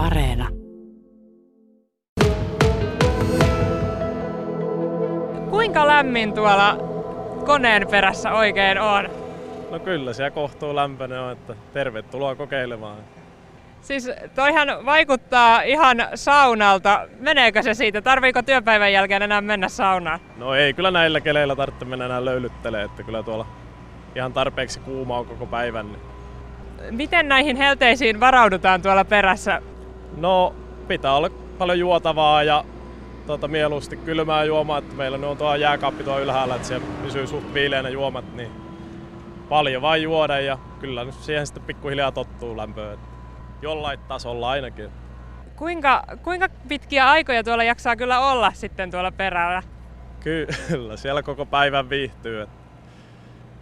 Areena. Kuinka lämmin tuolla koneen perässä oikein on? No kyllä, siellä kohtuu lämpöinen on, että tervetuloa kokeilemaan. Siis toihan vaikuttaa ihan saunalta. Meneekö se siitä? Tarviiko työpäivän jälkeen enää mennä saunaan? No ei kyllä näillä keleillä tarvitse mennä enää löylyttelee, että kyllä tuolla ihan tarpeeksi kuuma on koko päivän. Niin. Miten näihin helteisiin varaudutaan tuolla perässä? No pitää olla paljon juotavaa ja tuota, mieluusti kylmää juomaa, että meillä on tuo jääkaappi tuo ylhäällä, että siellä pysyy suht viileänä juomat, niin paljon vain juoda ja kyllä nyt siihen sitten pikkuhiljaa tottuu lämpöön. Jollain tasolla ainakin. Kuinka, kuinka pitkiä aikoja tuolla jaksaa kyllä olla sitten tuolla perällä? Kyllä, siellä koko päivän viihtyy. Että,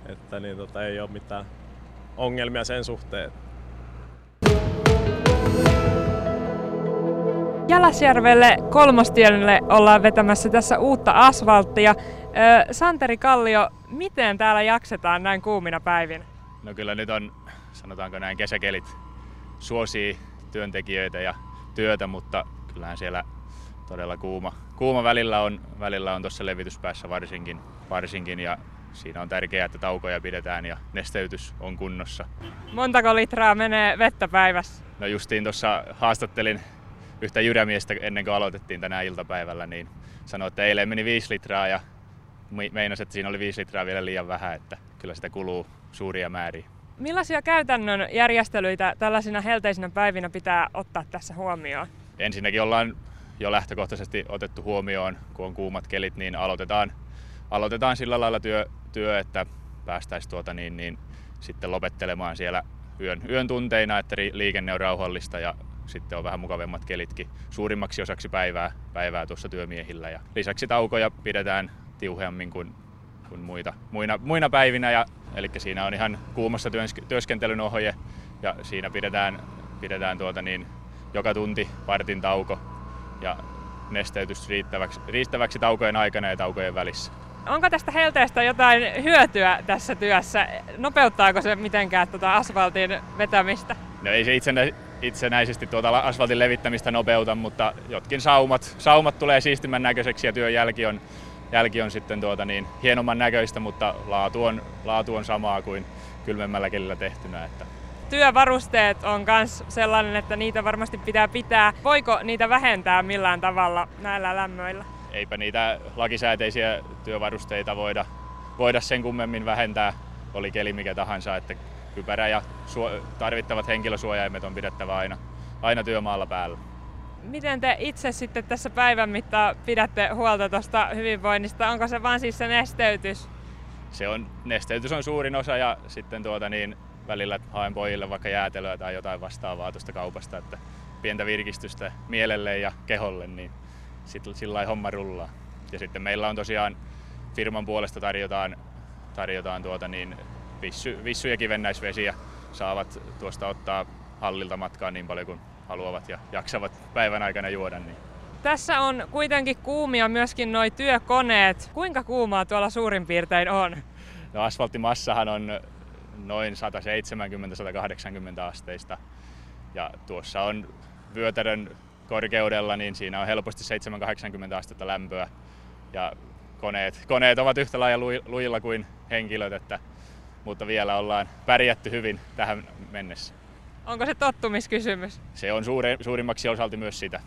että niin, tota, ei ole mitään ongelmia sen suhteen. Jalasjärvelle kolmostielle ollaan vetämässä tässä uutta asfalttia. Santeri Kallio, miten täällä jaksetaan näin kuumina päivinä? No kyllä nyt on, sanotaanko näin, kesäkelit suosii työntekijöitä ja työtä, mutta kyllähän siellä todella kuuma, kuuma välillä on, välillä on tuossa levityspäässä varsinkin, varsinkin ja siinä on tärkeää, että taukoja pidetään ja nesteytys on kunnossa. Montako litraa menee vettä päivässä? No justiin tuossa haastattelin yhtä jyrämiestä ennen kuin aloitettiin tänä iltapäivällä, niin sanoi, että eilen meni 5 litraa ja meinasi, että siinä oli 5 litraa vielä liian vähän, että kyllä sitä kuluu suuria määriä. Millaisia käytännön järjestelyitä tällaisina helteisinä päivinä pitää ottaa tässä huomioon? Ensinnäkin ollaan jo lähtökohtaisesti otettu huomioon, kun on kuumat kelit, niin aloitetaan, aloitetaan sillä lailla työ, työ että päästäisiin tuota niin, niin sitten lopettelemaan siellä yön, yön tunteina, että liikenne on rauhallista ja sitten on vähän mukavemmat kelitkin suurimmaksi osaksi päivää, päivää tuossa työmiehillä. Ja lisäksi taukoja pidetään tiuhemmin kuin, kuin muita, muina, muina päivinä, ja, eli siinä on ihan kuumassa työskentelyn ohje, ja siinä pidetään, pidetään tuota niin, joka tunti vartin tauko, ja nesteytys riittäväksi, riittäväksi taukojen aikana ja taukojen välissä. Onko tästä helteestä jotain hyötyä tässä työssä? Nopeuttaako se mitenkään tuota asfaltin vetämistä? No ei se itsenä, itsenäisesti tuota asfaltin levittämistä nopeuta, mutta jotkin saumat, saumat tulee siistimän näköiseksi ja työn jälki on, jälki on sitten tuota niin, hienomman näköistä, mutta laatu on, laatu on samaa kuin kylmemmällä kelillä tehtynä. Että työvarusteet on myös sellainen, että niitä varmasti pitää pitää. Voiko niitä vähentää millään tavalla näillä lämmöillä? Eipä niitä lakisääteisiä työvarusteita voida, voida sen kummemmin vähentää, oli keli mikä tahansa. Että kypärä ja tarvittavat henkilösuojaimet on pidettävä aina, aina työmaalla päällä. Miten te itse sitten tässä päivän mittaan pidätte huolta tuosta hyvinvoinnista? Onko se vain siis se nesteytys? Se on, nesteytys on suurin osa ja sitten tuota niin, välillä haen pojille vaikka jäätelöä tai jotain vastaavaa tuosta kaupasta, että pientä virkistystä mielelle ja keholle, niin sitten sillä homma rullaa. Ja sitten meillä on tosiaan firman puolesta tarjotaan, tarjotaan tuota niin, vissy, vissu- ja kivennäisvesiä saavat tuosta ottaa hallilta matkaa niin paljon kuin haluavat ja jaksavat päivän aikana juoda. Niin. Tässä on kuitenkin kuumia myöskin nuo työkoneet. Kuinka kuumaa tuolla suurin piirtein on? No asfalttimassahan on noin 170-180 asteista. Ja tuossa on vyötärön korkeudella, niin siinä on helposti 7-80 astetta lämpöä. Ja koneet, koneet ovat yhtä lailla lujilla kuin henkilöt, että mutta vielä ollaan pärjätty hyvin tähän mennessä. Onko se tottumiskysymys? Se on suuri, suurimmaksi osalti myös sitä.